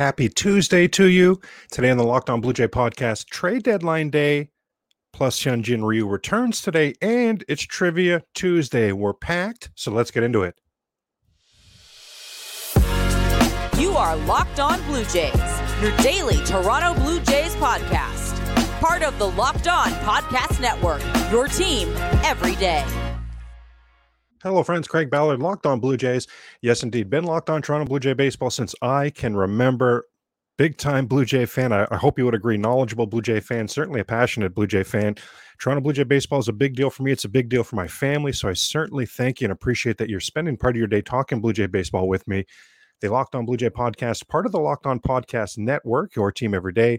Happy Tuesday to you. Today on the Locked On Blue Jay podcast, trade deadline day, plus Hyunjin Ryu returns today, and it's Trivia Tuesday. We're packed, so let's get into it. You are Locked On Blue Jays, your daily Toronto Blue Jays podcast. Part of the Locked On Podcast Network, your team every day. Hello, friends. Craig Ballard, Locked On Blue Jays. Yes, indeed. Been locked on Toronto Blue Jay baseball since I can remember. Big time Blue Jay fan. I, I, hope you would agree. Knowledgeable Blue Jay fan, certainly a passionate Blue Jay fan. Toronto Blue Jay baseball is a big deal for me. It's a big deal for my family. So I certainly thank you and appreciate that you're spending part of your day talking Blue Jay baseball with me. The Locked On Blue Jay podcast, part of the Locked On Podcast Network, your team every day. I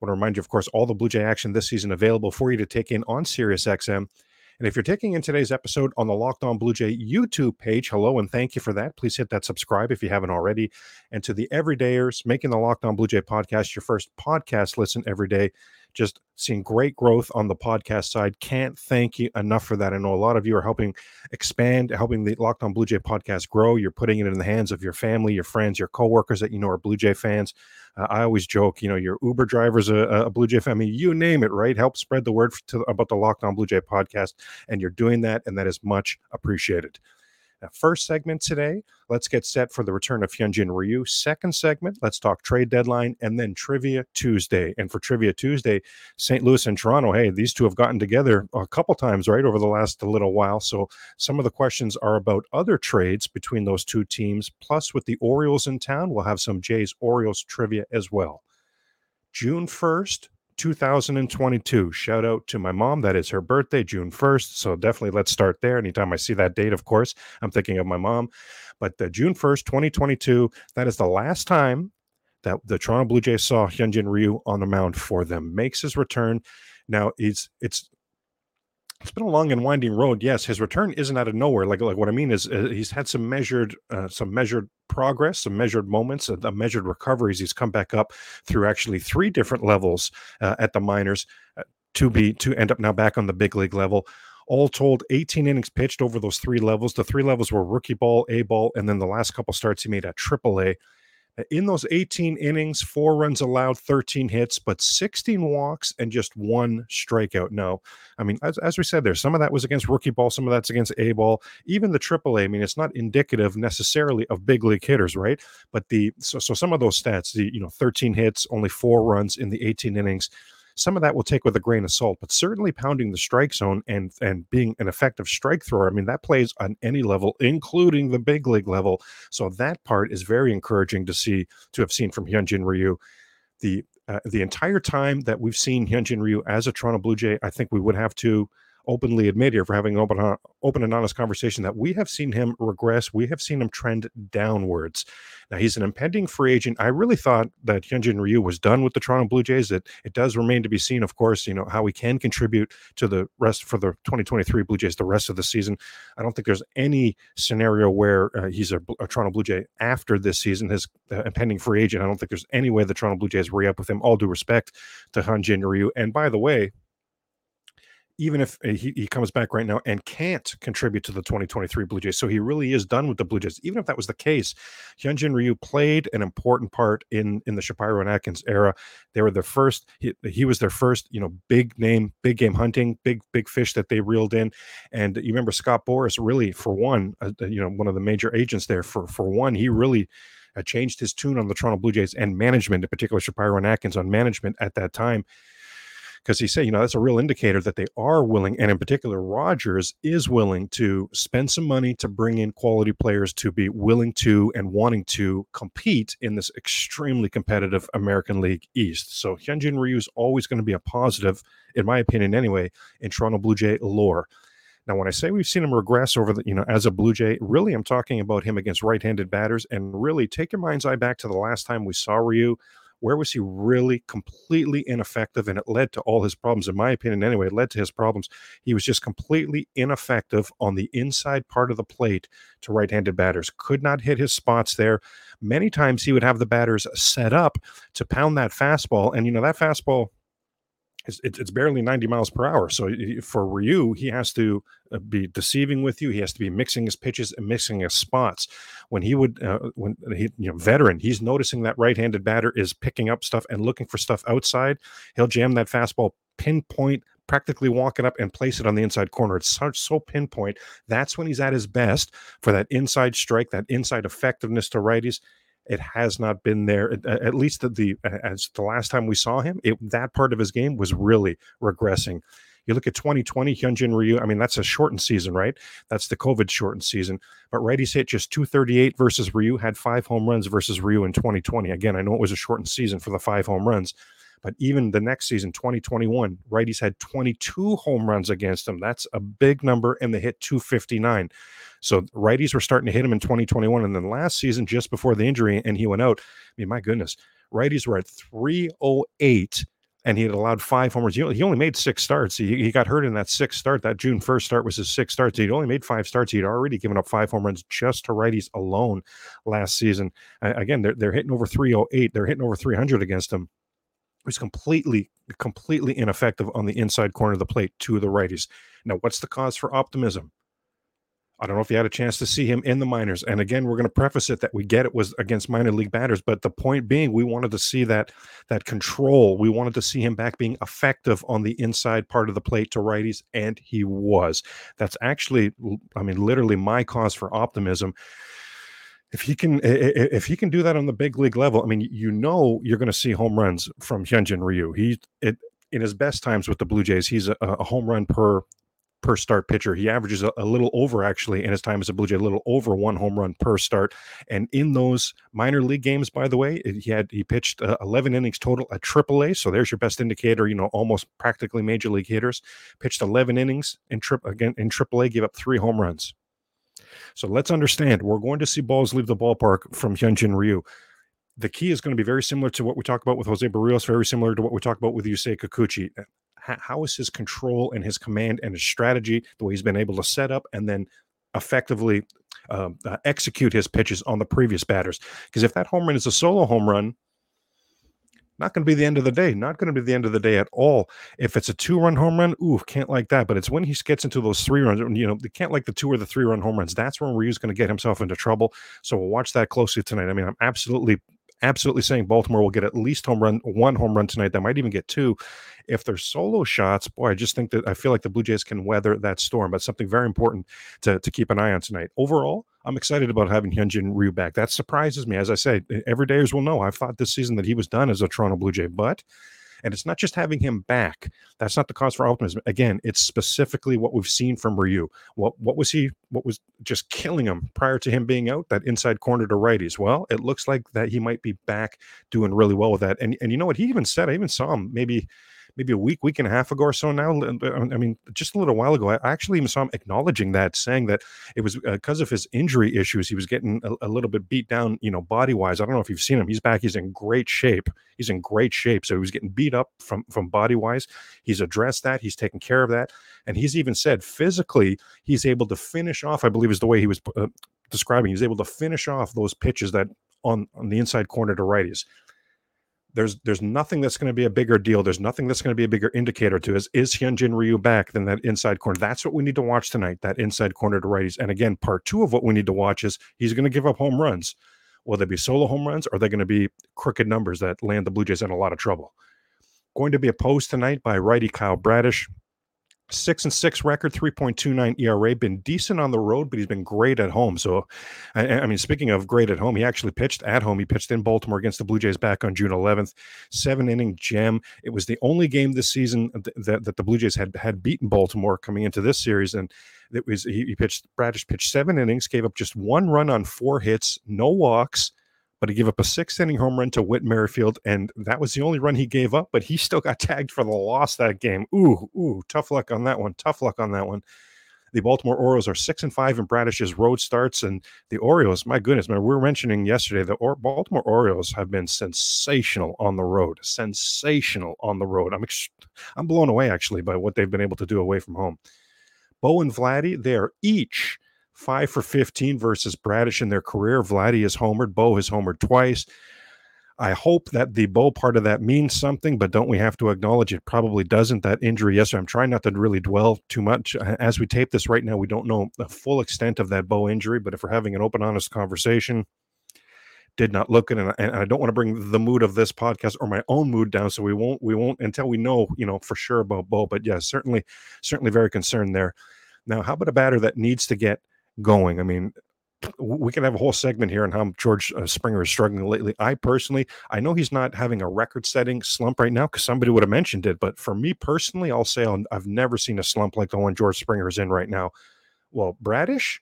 want to remind you, of course, all the Blue Jay action this season available for you to take in on SiriusXM. And if you're taking in today's episode on the Locked On Blue Jay YouTube page, hello and thank you for that. Please hit that subscribe if you haven't already. And to the everydayers making the Locked On Blue Jay podcast your first podcast listen every day, just seeing great growth on the podcast side. Can't thank you enough for that. I know a lot of you are helping expand, helping the Locked On Blue Jay podcast grow. You're putting it in the hands of your family, your friends, your coworkers that you know are Blue Jay fans. Uh, I always joke, you know, your Uber driver's a, a Blue Jay. I mean, you name it, right? Help spread the word to, about the Locked On Blue Jay podcast, and you're doing that, and that is much appreciated. First segment today, let's get set for the return of Hyunjin Ryu. Second segment, let's talk trade deadline and then Trivia Tuesday. And for Trivia Tuesday, St. Louis and Toronto, hey, these two have gotten together a couple times, right, over the last little while. So some of the questions are about other trades between those two teams. Plus, with the Orioles in town, we'll have some Jays Orioles trivia as well. June 1st, 2022. Shout out to my mom. That is her birthday, June 1st. So definitely let's start there. Anytime I see that date, of course, I'm thinking of my mom. But the June 1st, 2022, that is the last time that the Toronto Blue Jays saw Hyunjin Ryu on the mound for them. Makes his return. Now it's it's it's been a long and winding road. Yes, his return isn't out of nowhere. Like like what I mean is uh, he's had some measured uh, some measured progress, some measured moments, uh, measured recoveries. He's come back up through actually three different levels uh, at the minors uh, to be to end up now back on the big league level. All told, 18 innings pitched over those three levels. The three levels were rookie ball, A ball, and then the last couple starts he made at Triple A. In those 18 innings, four runs allowed, 13 hits, but 16 walks and just one strikeout. No, I mean, as, as we said there, some of that was against rookie ball, some of that's against A ball, even the triple A. I mean, it's not indicative necessarily of big league hitters, right? But the so, so some of those stats, the you know, 13 hits, only four runs in the 18 innings some of that will take with a grain of salt, but certainly pounding the strike zone and and being an effective strike thrower, I mean that plays on any level, including the big league level. So that part is very encouraging to see to have seen from Hyunjin Ryu. The uh, the entire time that we've seen Hyunjin Ryu as a Toronto Blue Jay, I think we would have to openly admit here for having an open, open and honest conversation that we have seen him regress. We have seen him trend downwards. Now he's an impending free agent. I really thought that Hyunjin Ryu was done with the Toronto Blue Jays. It it does remain to be seen, of course, you know how he can contribute to the rest for the 2023 Blue Jays the rest of the season. I don't think there's any scenario where uh, he's a, a, Toronto Blue Jay after this season, his uh, impending free agent. I don't think there's any way the Toronto Blue Jays re up with him. All due respect to Hyunjin Ryu. And by the way, even if uh, he, he comes back right now and can't contribute to the 2023 Blue Jays. So he really is done with the Blue Jays. Even if that was the case, Hyunjin Ryu played an important part in in the Shapiro and Atkins era. They were the first, he, he was their first, you know, big name, big game hunting, big, big fish that they reeled in. And you remember Scott Boras really, for one, uh, uh you know, one of the major agents there, for, for one, he really uh, changed his tune on the Toronto Blue Jays and management, in particular Shapiro and Atkins on management at that time because he said, you know, that's a real indicator that they are willing, and in particular, Rogers is willing to spend some money to bring in quality players to be willing to and wanting to compete in this extremely competitive American League East. So Hyunjin Ryu is always going to be a positive, in my opinion, anyway, in Toronto Blue Jay lore. Now, when I say we've seen him regress over the, you know, as a Blue Jay, really I'm talking about him against right handed batters. And really take your mind's eye back to the last time we saw Ryu where was he really completely ineffective? And it led to all his problems, in my opinion, anyway. It led to his problems. He was just completely ineffective on the inside part of the plate to right handed batters, could not hit his spots there. Many times he would have the batters set up to pound that fastball. And, you know, that fastball it's, it's barely 90 miles per hour. So for Ryu, he has to uh, be deceiving with you. He has to be mixing his pitches and mixing his spots. When he would, uh, when he, you know, veteran, he's noticing that right-handed batter is picking up stuff and looking for stuff outside. He'll jam that fastball pinpoint practically walk it up and place it on the inside corner. It's so, so pinpoint. That's when he's at his best for that inside strike, that inside effectiveness to righties. It has not been there. At least the, the as the last time we saw him, it, that part of his game was really regressing. You look at 2020, Hyunjin Ryu. I mean, that's a shortened season, right? That's the COVID shortened season. But righties hit just 238 versus Ryu, had five home runs versus Ryu in 2020. Again, I know it was a shortened season for the five home runs, but even the next season, 2021, righties had 22 home runs against them. That's a big number, and they hit 259. So righties were starting to hit him in 2021. And then last season, just before the injury, and he went out, I mean, my goodness, righties were at 308 and he had allowed five homers. He only made six starts. He, he got hurt in that sixth start. That June 1st start was his sixth start. So he'd only made five starts. He'd already given up five home runs just to righties alone last season. Uh, again, they're, they're hitting over 308. They're hitting over 300 against him was completely, completely ineffective on the inside corner of the plate to the righties. Now, what's the cause for optimism? I don't know if you had a chance to see him in the minors. And again, we're going to preface it that we get it was against minor league batters, but the point being, we wanted to see that that control. We wanted to see him back being effective on the inside part of the plate to righties, and he was. That's actually, I mean, literally my cause for optimism if he can if he can do that on the big league level, I mean, you know you're going to see home runs from Hyunjin Ryu. He it in his best times with the Blue Jays, he's a, a home run per per start pitcher. He averages a, a, little over actually in his time as a Blue Jay, a little over one home run per start. And in those minor league games, by the way, he had he pitched uh, 11 innings total at AAA. So there's your best indicator. You know, almost practically major league hitters. Pitched 11 innings in trip again in AAA, gave up three home runs. So let's understand we're going to see balls leave the ballpark from Hyunjin Ryu. The key is going to be very similar to what we talk about with Jose Berrios, very similar to what we talk about with Yusei Kikuchi. How is his control and his command and his strategy, the way he's been able to set up and then effectively um, uh, execute his pitches on the previous batters? Because if that home run is a solo home run, not going to be the end of the day. Not going to be the end of the day at all. If it's a two run home run, ooh, can't like that. But it's when he gets into those three runs, you know, they can't like the two or the three run home runs. That's when Ryu's going to get himself into trouble. So we'll watch that closely tonight. I mean, I'm absolutely absolutely saying Baltimore will get at least home run one home run tonight. They might even get two. If they're solo shots, boy, I just think that I feel like the Blue Jays can weather that storm. But something very important to, to keep an eye on tonight. Overall, I'm excited about having Hyunjin Ryu back. That surprises me. As I say, everydayers will know I've thought this season that he was done as a Toronto Blue Jay, but and it's not just having him back. That's not the cause for optimism. Again, it's specifically what we've seen from Ryu. What what was he? What was just killing him prior to him being out? That inside corner to righties. Well, it looks like that he might be back doing really well with that. And and you know what? He even said. I even saw him maybe maybe a week, week and a half ago or so now. I mean, just a little while ago, I actually even saw him acknowledging that, saying that it was because uh, of his injury issues. He was getting a, a little bit beat down, you know, body wise. I don't know if you've seen him. He's back. He's in great shape. He's in great shape. So he was getting beat up from from body wise. He's addressed that. He's taken care of that, and he's even said physically he's able to finish off. I believe is the way he was. Uh, describing he's able to finish off those pitches that on on the inside corner to righties there's there's nothing that's going to be a bigger deal. There's nothing that's going to be a bigger indicator to us. Is Hyunjin Ryu back than that inside corner? That's what we need to watch tonight. That inside corner to righties. And again, part two of what we need to watch is he's going to give up home runs. Will they be solo home runs? Or are they going to be crooked numbers that land the Blue Jays in a lot of trouble? Going to be opposed tonight by righty Kyle Bradish six and six record, 3.29 ERA, been decent on the road, but he's been great at home. So, I, I, mean, speaking of great at home, he actually pitched at home. He pitched in Baltimore against the Blue Jays back on June 11th, seven inning gem. It was the only game this season that, that the Blue Jays had had beaten Baltimore coming into this series. And it was, he, he pitched, Bradish pitched seven innings, gave up just one run on four hits, no walks but he gave up a sixth inning home run to Whit Merrifield, and that was the only run he gave up. But he still got tagged for the loss that game. Ooh, ooh, tough luck on that one. Tough luck on that one. The Baltimore Orioles are six and five in Bradish's road starts, and the Orioles, my goodness, man, we were mentioning yesterday the or- Baltimore Orioles have been sensational on the road. Sensational on the road. I'm ex- I'm blown away actually by what they've been able to do away from home. Bo and Vladdy, they are each five for 15 versus Bradish in their career. Vladdy has homered. Bo has homered twice. I hope that the Bo part of that means something, but don't we have to acknowledge it probably doesn't? That injury yesterday, I'm trying not to really dwell too much. As we tape this right now, we don't know the full extent of that Bo injury, but if we're having an open, honest conversation, did not look good, and, and I don't want to bring the mood of this podcast or my own mood down. So we won't, we won't until we know, you know, for sure about Bo. But yeah, certainly, certainly very concerned there. Now, how about a batter that needs to get going? I mean, we can have a whole segment here on how George uh, Springer is struggling lately. I personally, I know he's not having a record-setting slump right now because somebody would have mentioned it. But for me personally, I'll say i have never seen a slump like the one George Springer is in right now. Well, Bradish,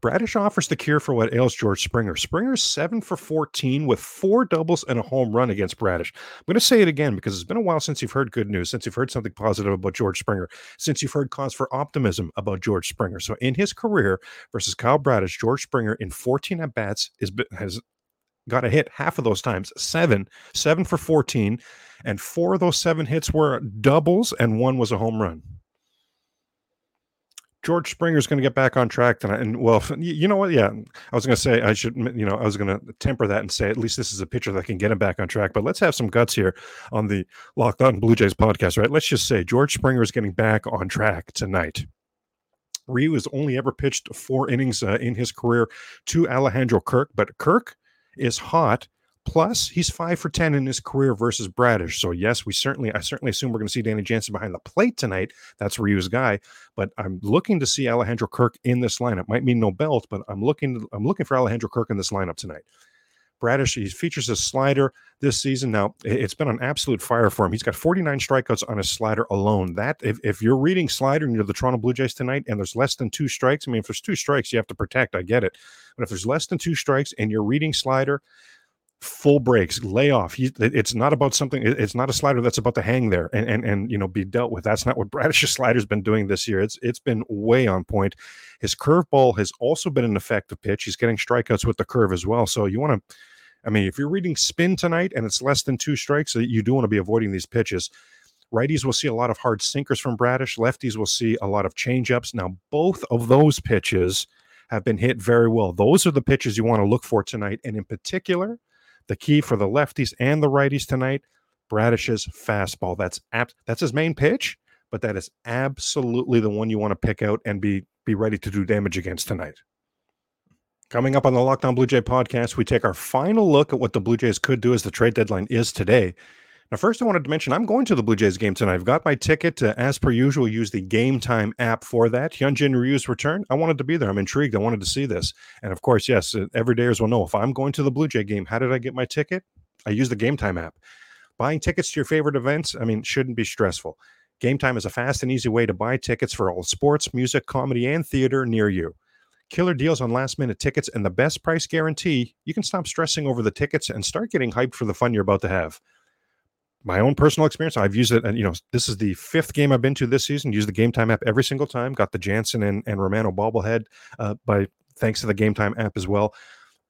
Bradish offers the cure for what ails George Springer. Springer's seven for 14 with four doubles and a home run against Bradish. I'm going to say it again because it's been a while since you've heard good news, since you've heard something positive about George Springer, since you've heard cause for optimism about George Springer. So in his career versus Kyle Bradish, George Springer in 14 at bats has got a hit half of those times, seven, seven for 14, and four of those seven hits were doubles and one was a home run. George Springer is going to get back on track tonight. And well, you know what? Yeah, I was going to say I should, you know, I was going to temper that and say at least this is a pitcher that can get him back on track. But let's have some guts here on the Locked On Blue Jays podcast, right? Let's just say George Springer is getting back on track tonight. Ryu has only ever pitched four innings uh, in his career to Alejandro Kirk, but Kirk is hot Plus, he's five for 10 in his career versus Bradish. So, yes, we certainly, I certainly assume we're going to see Danny Jansen behind the plate tonight. That's Ryu's guy. But I'm looking to see Alejandro Kirk in this lineup. Might mean no belt, but I'm looking, I'm looking for Alejandro Kirk in this lineup tonight. Bradish, he features a slider this season. Now, it's been an absolute fire for him. He's got 49 strikeouts on his slider alone. That, if, if you're reading slider and you're the Toronto Blue Jays tonight and there's less than two strikes, I mean, if there's two strikes, you have to protect. I get it. But if there's less than two strikes and you're reading slider, full breaks, lay off. it's not about something. It's not a slider that's about to hang there and and and you know be dealt with. That's not what Bradish's slider's been doing this year. It's it's been way on point. His curveball has also been an effective pitch. He's getting strikeouts with the curve as well. So you want to. I mean, if you're reading spin tonight and it's less than two strikes, uh, you do want to be avoiding these pitches. Righties will see a lot of hard sinkers from Bradish. Lefties will see a lot of changeups. Now, both of those pitches have been hit very well. Those are the pitches you want to look for tonight. And in particular, the key for the lefties and the righties tonight, Bradish's fastball. That's apt, that's his main pitch, but that is absolutely the one you want to pick out and be be ready to do damage against tonight. Coming up on the Locked On Blue Jay podcast, we take our final look at what the Blue Jays could do as the trade deadline is today. Now, first, I wanted to mention I'm going to the Blue Jays game tonight. I've got my ticket. Uh, as per usual, use the Game Time app for that. Hyunjin Ryu's return. I wanted to be there. I'm intrigued. I wanted to see this. And of course, yes, uh, everydayers will know if I'm going to the Blue Jay game, how did I get my ticket? I use the Game Time app. Buying tickets to your favorite events, I mean, shouldn't be stressful. Game Time is a fast and easy way to buy tickets for all sports, music, comedy, and theater near you. Killer deals on last minute tickets and the best price guarantee. You can stop stressing over the tickets and start getting hyped for the fun you're about to have my own personal experience, I've used it, and you know, this is the fifth game I've been to this season. Use the Game Time app every single time. Got the Jansen and, and Romano bobblehead uh, by thanks to the Game Time app as well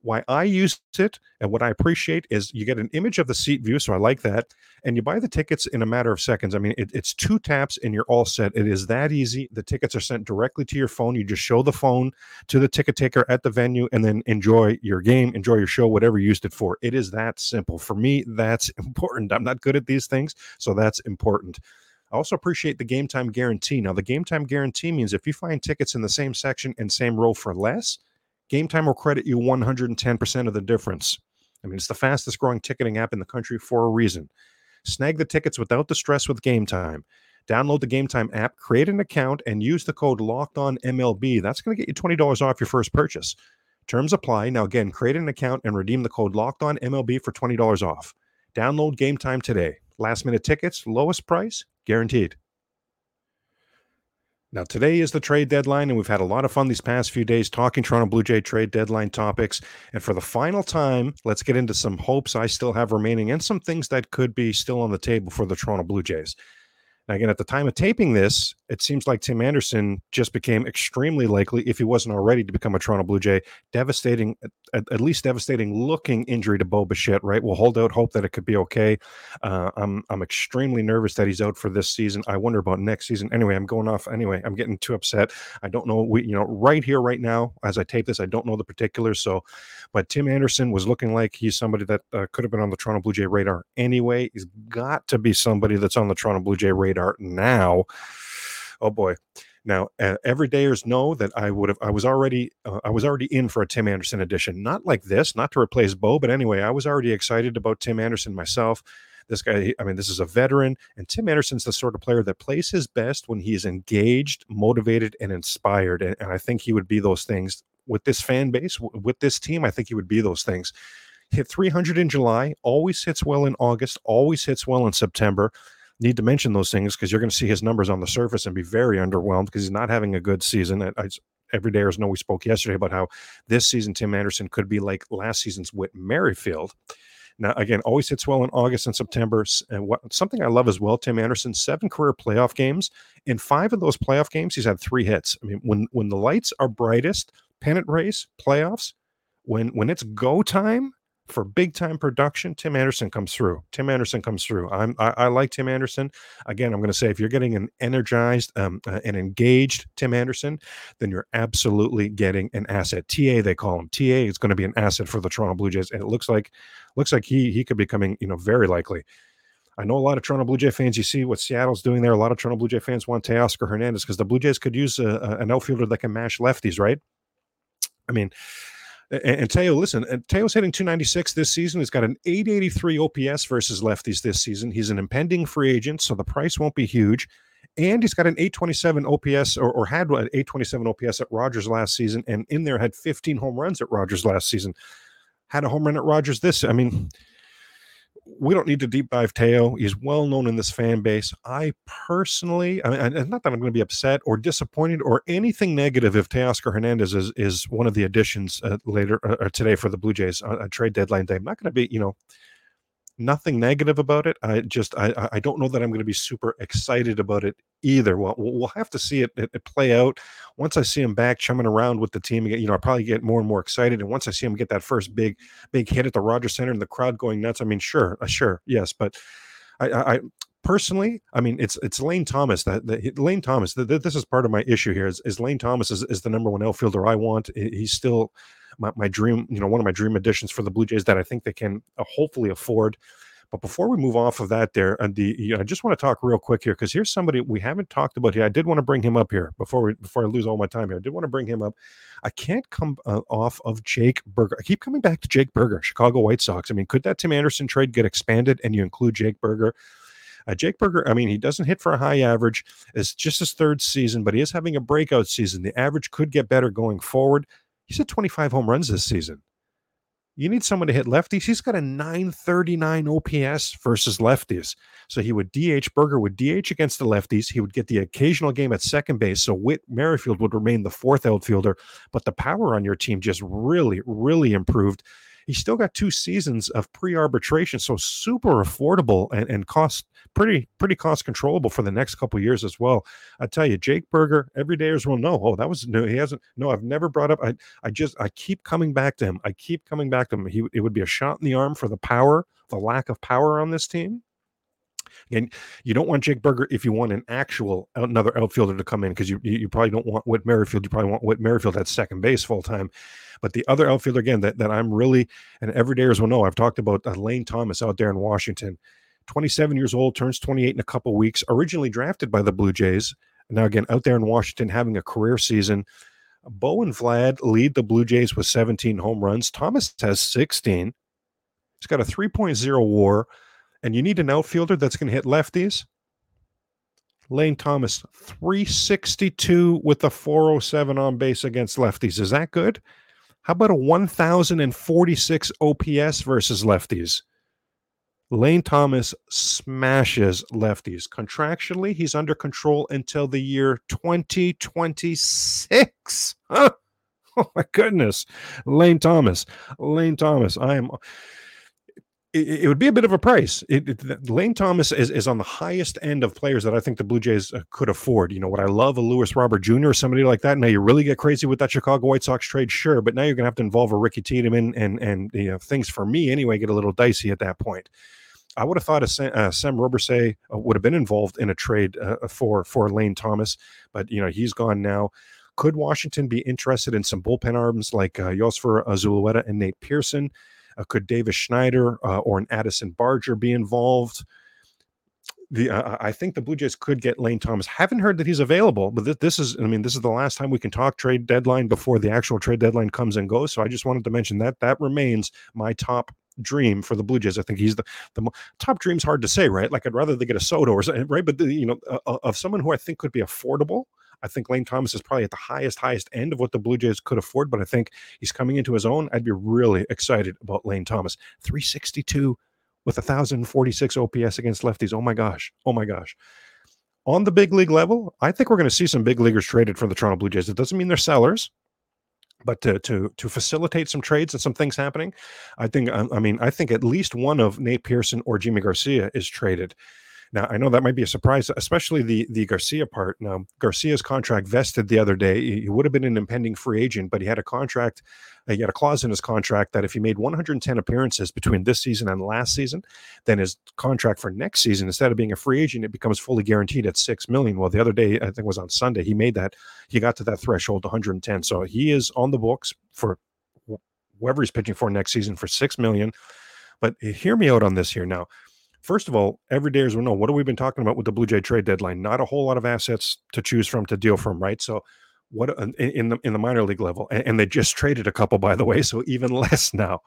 why I use it and what I appreciate is you get an image of the seat view. So I like that. And you buy the tickets in a matter of seconds. I mean, it, it's two taps and you're all set. It is that easy. The tickets are sent directly to your phone. You just show the phone to the ticket taker at the venue and then enjoy your game, enjoy your show, whatever you used it for. It is that simple. For me, that's important. I'm not good at these things. So that's important. I also appreciate the game time guarantee. Now, the game time guarantee means if you find tickets in the same section and same row for less, Game Time will credit you 110% of the difference. I mean, it's the fastest growing ticketing app in the country for a reason. Snag the tickets without the stress with Game Time. Download the Game Time app, create an account, and use the code Locked On MLB. That's going to get you $20 off your first purchase. Terms apply. Now, again, create an account and redeem the code Locked On MLB for $20 off. Download Game Time today. Last minute tickets, lowest price, guaranteed. Now, today is the trade deadline, and we've had a lot of fun these past few days talking Toronto Blue Jay trade deadline topics. And for the final time, let's get into some hopes I still have remaining and some things that could be still on the table for the Toronto Blue Jays. Now, again, at the time of taping this, it seems like Tim Anderson just became extremely likely, if he wasn't already, to become a Toronto Blue Jay. Devastating, at, at least devastating looking injury to Bo Bichette, right? We'll hold out hope that it could be okay. Uh, I'm I'm extremely nervous that he's out for this season. I wonder about next season. Anyway, I'm going off. Anyway, I'm getting too upset. I don't know. We, you know, right here, right now, as I tape this, I don't know the particulars. So, but Tim Anderson was looking like he's somebody that uh, could have been on the Toronto Blue Jay radar anyway. He's got to be somebody that's on the Toronto Blue Jay radar now oh boy. Now, uh, everydayers know that I would have. I was already. Uh, I was already in for a Tim Anderson edition. Not like this, not to replace Bo, but anyway, I was already excited about Tim Anderson myself. This guy, I mean, this is a veteran, and Tim Anderson's the sort of player that plays his best when he is engaged, motivated, and inspired. And, and I think he would be those things with this fan base, w- with this team. I think he would be those things. Hit 300 in July, always hits well in August, always hits well in September need to mention those things because you're going to see his numbers on the surface and be very underwhelmed because he's not having a good season. I, I, every day, as know we spoke yesterday about how this season Tim Anderson could be like last season's Whit Merrifield. Now, again, always hits well in August and September. And what something I love as well, Tim Anderson, seven career playoff games. In five of those playoff games, he's had three hits. I mean, when when the lights are brightest, pennant race, playoffs, when when it's go time, for big time production, Tim Anderson comes through. Tim Anderson comes through. I'm I, I like Tim Anderson. Again, I'm going to say if you're getting an energized um, uh, and engaged Tim Anderson, then you're absolutely getting an asset. TA they call him. TA is going to be an asset for the Toronto Blue Jays, and it looks like looks like he he could be coming. You know, very likely. I know a lot of Toronto Blue Jay fans. You see what Seattle's doing there. A lot of Toronto Blue Jay fans want Teoscar Hernandez because the Blue Jays could use a, a, an outfielder that can mash lefties, right? I mean, and, and Teo, listen, and Teo's hitting 296 this season. He's got an 883 OPS versus lefties this season. He's an impending free agent, so the price won't be huge. And he's got an 827 OPS or, or had an 827 OPS at Rogers last season, and in there had 15 home runs at Rogers last season. Had a home run at Rogers this. I mean, we don't need to deep dive Teo. He's well known in this fan base. I personally, I mean, not that I'm going to be upset or disappointed or anything negative if Teoscar Hernandez is, is one of the additions uh, later uh, uh today for the Blue Jays uh, a trade deadline day. I'm not going to be, you know, nothing negative about it. I just I I don't know that I'm going to be super excited about it either. Well, we'll have to see it, it, play out. Once I see him back chumming around with the team, again, you know, I probably get more and more excited. And once I see him get that first big big hit at the Rogers Center and the crowd going nuts, I mean, sure, uh, sure, yes, but I, I personally, I mean, it's it's Lane Thomas that, that Lane Thomas. The, the, this is part of my issue here. Is, is Lane Thomas is, is the number one outfielder I want. He's still my, my dream, you know, one of my dream additions for the Blue Jays that I think they can uh, hopefully afford. But before we move off of that, there, and the you know, I just want to talk real quick here because here's somebody we haven't talked about here. I did want to bring him up here before we before I lose all my time here. I did want to bring him up. I can't come uh, off of Jake Burger. I keep coming back to Jake Burger, Chicago White Sox. I mean, could that Tim Anderson trade get expanded and you include Jake Burger? Uh, Jake Burger, I mean, he doesn't hit for a high average. It's just his third season, but he is having a breakout season. The average could get better going forward. He's had 25 home runs this season. You need someone to hit lefties. He's got a 939 OPS versus lefties. So he would DH, Burger would DH against the lefties. He would get the occasional game at second base. So Whit Merrifield would remain the fourth outfielder. But the power on your team just really, really improved He's still got two seasons of pre-arbitration, so super affordable and, and cost pretty pretty cost controllable for the next couple years as well. I tell you, Jake Burger, everydayers will know. Oh, that was no, he hasn't. No, I've never brought up. I I just I keep coming back to him. I keep coming back to him. He it would be a shot in the arm for the power, the lack of power on this team. And you don't want Jake Burger if you want an actual another outfielder to come in because you you probably don't want Whit Merrifield. You probably want Whit Merrifield at second base full time. But the other outfielder again that, that I'm really and everydayers will know I've talked about uh, Lane Thomas out there in Washington. 27 years old, turns 28 in a couple weeks. Originally drafted by the Blue Jays. Now again out there in Washington having a career season. Bo and Vlad lead the Blue Jays with 17 home runs. Thomas has 16. He's got a 3.0 WAR and you need an outfielder that's going to hit lefties. Lane Thomas, 362 with a 407 on base against lefties. Is that good? How about a 1046 OPS versus lefties? Lane Thomas smashes lefties. Contractually, he's under control until the year 2026. Huh? Oh my goodness. Lane Thomas. Lane Thomas. I am it, it would be a bit of a price. It, it, Lane Thomas is, is on the highest end of players that I think the Blue Jays uh, could afford. You know, what I love a Luis Robert Jr. or somebody like that. Now you really get crazy with that Chicago White Sox trade, sure, but now you're going to have to involve a Ricky Tiedemann and and you know things for me anyway get a little dicey at that point. I would have thought a Sam, uh, Sam Robberse uh, would have been involved in a trade uh, for for Lane Thomas, but you know he's gone now. Could Washington be interested in some bullpen arms like uh, Yosver Zulueta and Nate Pearson? Uh, could Davis Schneider uh, or an Addison Barger be involved? The uh, I think the Blue Jays could get Lane Thomas. Haven't heard that he's available, but this, this is I mean this is the last time we can talk trade deadline before the actual trade deadline comes and goes. So I just wanted to mention that that remains my top dream for the Blue Jays. I think he's the the top dream's hard to say, right? Like I'd rather they get a Soto or something, right? But the, you know, uh, of someone who I think could be affordable I think Lane Thomas is probably at the highest, highest end of what the Blue Jays could afford, but I think he's coming into his own. I'd be really excited about Lane Thomas. 362 with 1,046 OPS against lefties. Oh my gosh. Oh my gosh. On the big league level, I think we're going to see some big leaguers traded for the Toronto Blue Jays. It doesn't mean they're sellers, but to to to facilitate some trades and some things happening, I think I mean I think at least one of Nate Pearson or Yimi Garcia is traded. Now, I know that might be a surprise, especially the the Garcia part. Now, Garcia's contract vested the other day. He would have been an impending free agent, but he had a contract. Uh, he had a clause in his contract that if he made 110 appearances between this season and last season, then his contract for next season, instead of being a free agent, it becomes fully guaranteed at six million. Well, the other day, I think it was on Sunday, he made that. He got to that threshold, 110. So he is on the books for whoever he's pitching for next season for six million. But uh, hear me out on this here now First of all, every day as we know, oh, what have we been talking about with the Blue Jay trade deadline? Not a whole lot of assets to choose from to deal from, right? So, what in the in the minor league level, and, and they just traded a couple, by the way, so even less now.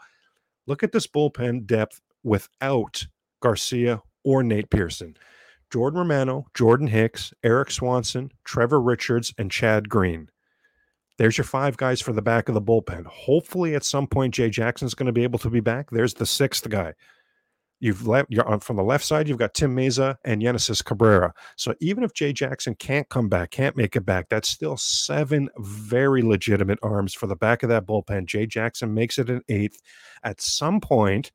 Look at this bullpen depth without Garcia or Nate Pearson. Jordan Romano, Jordan Hicks, Erik Swanson, Trevor Richards, and Chad Green. There's your five guys for the back of the bullpen. Hopefully, at some point, Jay Jackson's going to be able to be back. There's the sixth guy. You've left you're on from the left side, you've got Tim Mayza and Genesis Cabrera. So even if Jay Jackson can't come back, can't make it back, that's still seven very legitimate arms for the back of that bullpen. Jay Jackson makes it an eighth. At some point,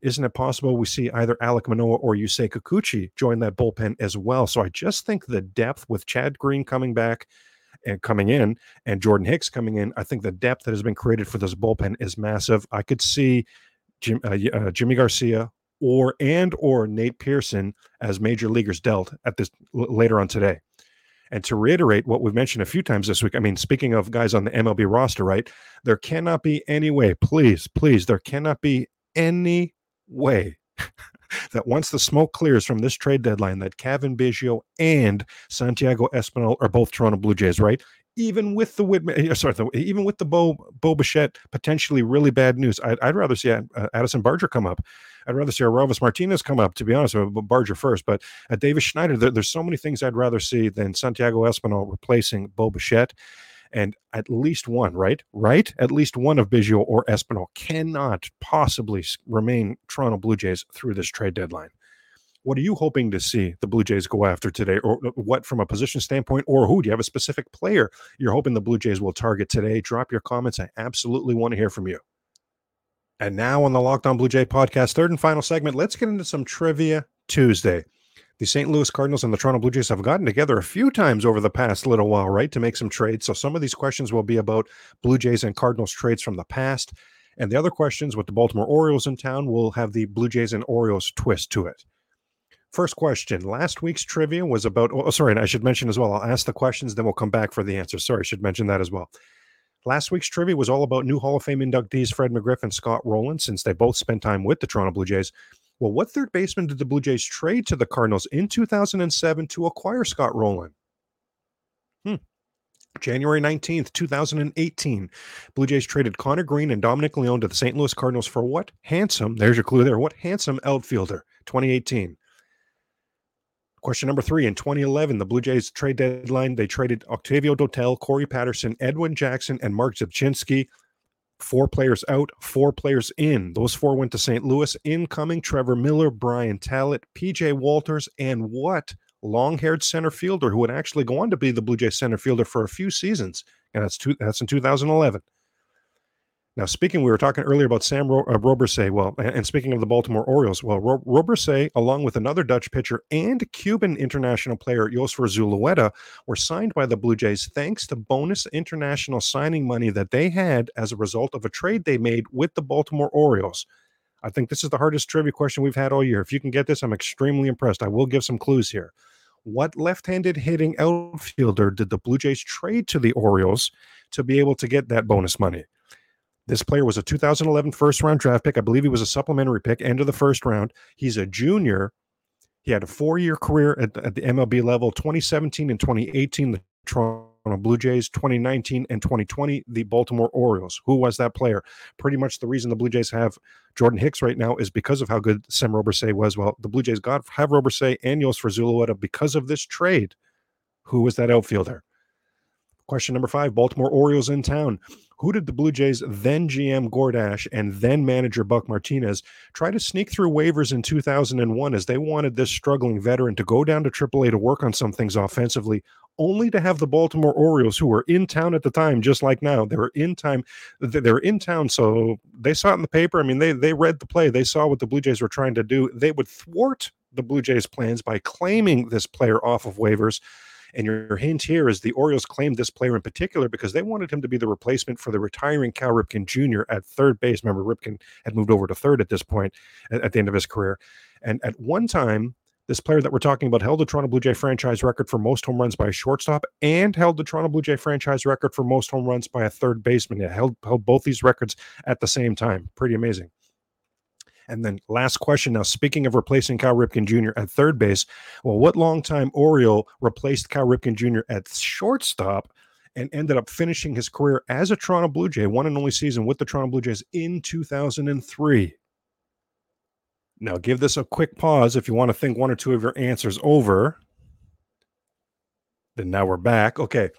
isn't it possible we see either Alek Manoah or Yusei Kikuchi join that bullpen as well? So I just think the depth with Chad Green coming back and coming in and Jordan Hicks coming in, I think the depth that has been created for this bullpen is massive. I could see Jim, uh, uh, Yimi Garcia or and or Nate Pearson as major leaguers dealt at this later on today. And to reiterate what we've mentioned a few times this week, I mean, speaking of guys on the MLB roster, right? There cannot be any way, please, please, there cannot be any way that once the smoke clears from this trade deadline, that Cavan Biggio and Santiago Espinal are both Toronto Blue Jays, right? Even with the Whitman, sorry, the, even with the Bo Bo Bichette potentially really bad news, I'd, I'd rather see uh, Addison Barger come up I'd rather see Orelvis Martinez come up, to be honest, with Barger first. But at Davis Schneider, there, there's so many things I'd rather see than Santiago Espinal replacing Bo Bichette. And at least one, right? Right? At least one of Biggio or Espinal cannot possibly remain Toronto Blue Jays through this trade deadline. What are you hoping to see the Blue Jays go after today? Or uh, what from a position standpoint? Or who? Do you have a specific player you're hoping the Blue Jays will target today? Drop your comments. I absolutely want to hear from you. And now on the Locked On Blue Jay podcast, third and final segment, let's get into some trivia Tuesday. The St. Louis Cardinals and the Toronto Blue Jays have gotten together a few times over the past little while, right, to make some trades. So some of these questions will be about Blue Jays and Cardinals trades from the past. And the other questions with the Baltimore Orioles in town will have the Blue Jays and Orioles twist to it. First question. Last week's trivia was about, oh, sorry, and I should mention as well, I'll ask the questions, then we'll come back for the answers. Sorry, I should mention that as well. Last week's trivia was all about new Hall of Fame inductees Fred McGriff and Scott Rolen, since they both spent time with the Toronto Blue Jays. Well, what third baseman did the Blue Jays trade to the Cardinals in 2007 to acquire Scott Rolen? Hmm. January 19th, 2018, Blue Jays traded Connor Green and Dominic Leone to the St. Louis Cardinals for what handsome, there's your clue there, what handsome outfielder, 2018. Question number three in 2011, the Blue Jays trade deadline, they traded Octavio Dotel, Corey Patterson, Edwin Jackson, and Mark Rzepczynski. Four players out, four players in. Those four went to St. Louis. Incoming Trevor Miller, Brian Tallet, PJ Walters, and what long haired center fielder who would actually go on to be the Blue Jays center fielder for a few seasons. And that's, two, that's in 2011. Now, speaking, we were talking earlier about Sam Ro- uh, Robberse. Well, and, speaking of the Baltimore Orioles, well, Ro- Robberse, along with another Dutch pitcher and Cuban international player Yosver Zulueta, were signed by the Blue Jays thanks to bonus international signing money that they had as a result of a trade they made with the Baltimore Orioles. I think this is the hardest trivia question we've had all year. If you can get this, I'm extremely impressed. I will give some clues here. What left handed hitting outfielder did the Blue Jays trade to the Orioles to be able to get that bonus money? This player was a 2011 first round draft pick. I believe he was a supplementary pick, end of the first round. He's a junior. He had a four year career at, at the MLB level 2017 and 2018, the Toronto Blue Jays, 2019 and 2020, the Baltimore Orioles. Who was that player? Pretty much the reason the Blue Jays have Jordan Hicks right now is because of how good Sam Robberse was. Well, the Blue Jays got have Robberse and Yosver Zulueta because of this trade. Who was that outfielder? Question number five Baltimore Orioles in town. Who did the Blue Jays, then GM Gord Ash and then manager Buck Martinez, try to sneak through waivers in 2001 as they wanted this struggling veteran to go down to AAA to work on some things offensively, only to have the Baltimore Orioles, who were in town at the time, just like now, they were in time, they were in town, so they saw it in the paper. I mean, they they read the play, they saw what the Blue Jays were trying to do. They would thwart the Blue Jays' plans by claiming this player off of waivers and your hint here is the Orioles claimed this player in particular because they wanted him to be the replacement for the retiring Cal Ripken Jr. at third base. Remember, Ripken had moved over to third at this point at, at the end of his career. And at one time, this player that we're talking about held the Toronto Blue Jay franchise record for most home runs by a shortstop and held the Toronto Blue Jay franchise record for most home runs by a third baseman. It held, held both these records at the same time. Pretty amazing. And then last question now, speaking of replacing Cal Ripken Jr. at third base, well, what longtime Oriole replaced Cal Ripken Jr. at shortstop and ended up finishing his career as a Toronto Blue Jay, one and only season with the Toronto Blue Jays in 2003? Now, give this a quick pause if you want to think one or two of your answers over. Then now we're back. Okay.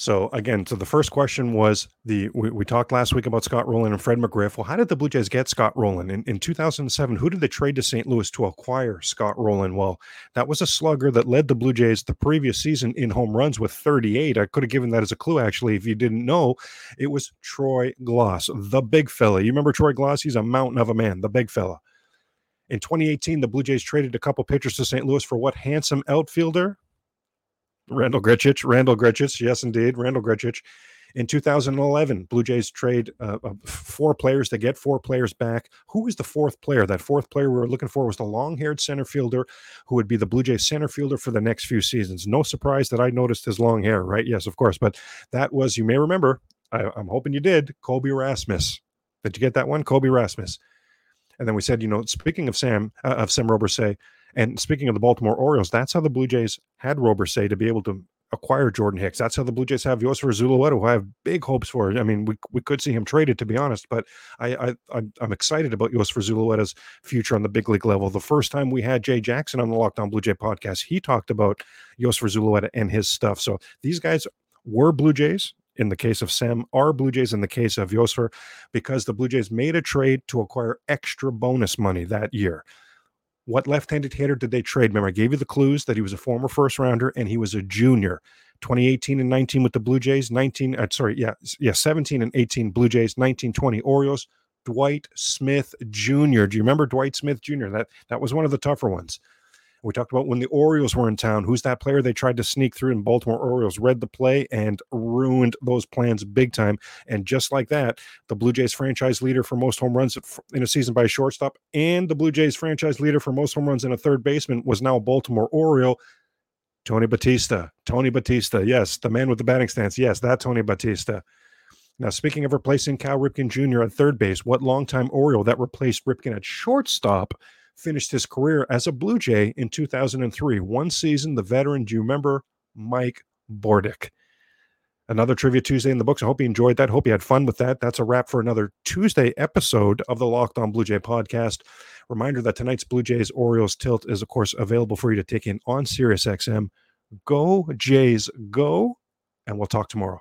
So again, so the first question was the we, we, talked last week about Scott Rolen and Fred McGriff. Well, how did the Blue Jays get Scott Rolen in, in 2007? Who did they trade to St. Louis to acquire Scott Rolen? Well, that was a slugger that led the Blue Jays the previous season in home runs with 38. I could have given that as a clue actually if you didn't know. It was Troy Glaus, the big fella. You remember Troy Glaus? He's a mountain of a man, the big fella. In 2018, the Blue Jays traded a couple pitchers to St. Louis for what handsome outfielder? Randal Grichuk, Randal Grichuk, yes, indeed, Randal Grichuk. In 2011, Blue Jays trade uh, uh, four players. to get four players back. Who was the fourth player? That fourth player we were looking for was the long-haired center fielder who would be the Blue Jays center fielder for the next few seasons. No surprise that I noticed his long hair, right? Yes, of course. But that was, you may remember, I, I'm hoping you did, Colby Rasmus. Did you get that one? Colby Rasmus. And then we said, you know, speaking of Sam, uh, of Sam Robberse, and speaking of the Baltimore Orioles, that's how the Blue Jays had Robberse to be able to acquire Jordan Hicks. That's how the Blue Jays have Yosver Zulueta, who I have big hopes for. I mean, we, we could see him traded, to be honest, but I, I I'm excited about Yosver Zulueta's future on the big league level. The first time we had Jay Jackson on the Locked On Blue Jay podcast, he talked about Yosver Zulueta and his stuff. So these guys were Blue Jays. In the case of Sam, are Blue Jays in the case of Yosver, because the Blue Jays made a trade to acquire extra bonus money that year. What left-handed hitter did they trade? Remember, I gave you the clues that he was a former first rounder and he was a junior. 2018 and 19 with the Blue Jays, 19, uh, sorry, yeah, yeah, 17 and 18 Blue Jays, 19, 20 Orioles, Dwight Smith Jr. Do you remember Dwight Smith Jr.? That that was one of the tougher ones. We talked about when the Orioles were in town. Who's that player they tried to sneak through? And Baltimore Orioles read the play and ruined those plans big time. And just like that, the Blue Jays franchise leader for most home runs in a season by a shortstop and the Blue Jays franchise leader for most home runs in a third baseman was now a Baltimore Oriole. Tony Batista. Tony Batista. Yes, the man with the batting stance. Yes, that Tony Batista. Now, speaking of replacing Cal Ripken Jr. at third base, what longtime Oriole that replaced Ripken at shortstop finished his career as a Blue Jay in 2003. One season, the veteran, do you remember Mike Bordick? Another Trivia Tuesday in the books. I hope you enjoyed that. Hope you had fun with that. That's a wrap for another Tuesday episode of the Locked On Blue Jay podcast. Reminder that tonight's Blue Jays Orioles tilt is, of course, available for you to take in on SiriusXM. Go, Jays, go. And we'll talk tomorrow.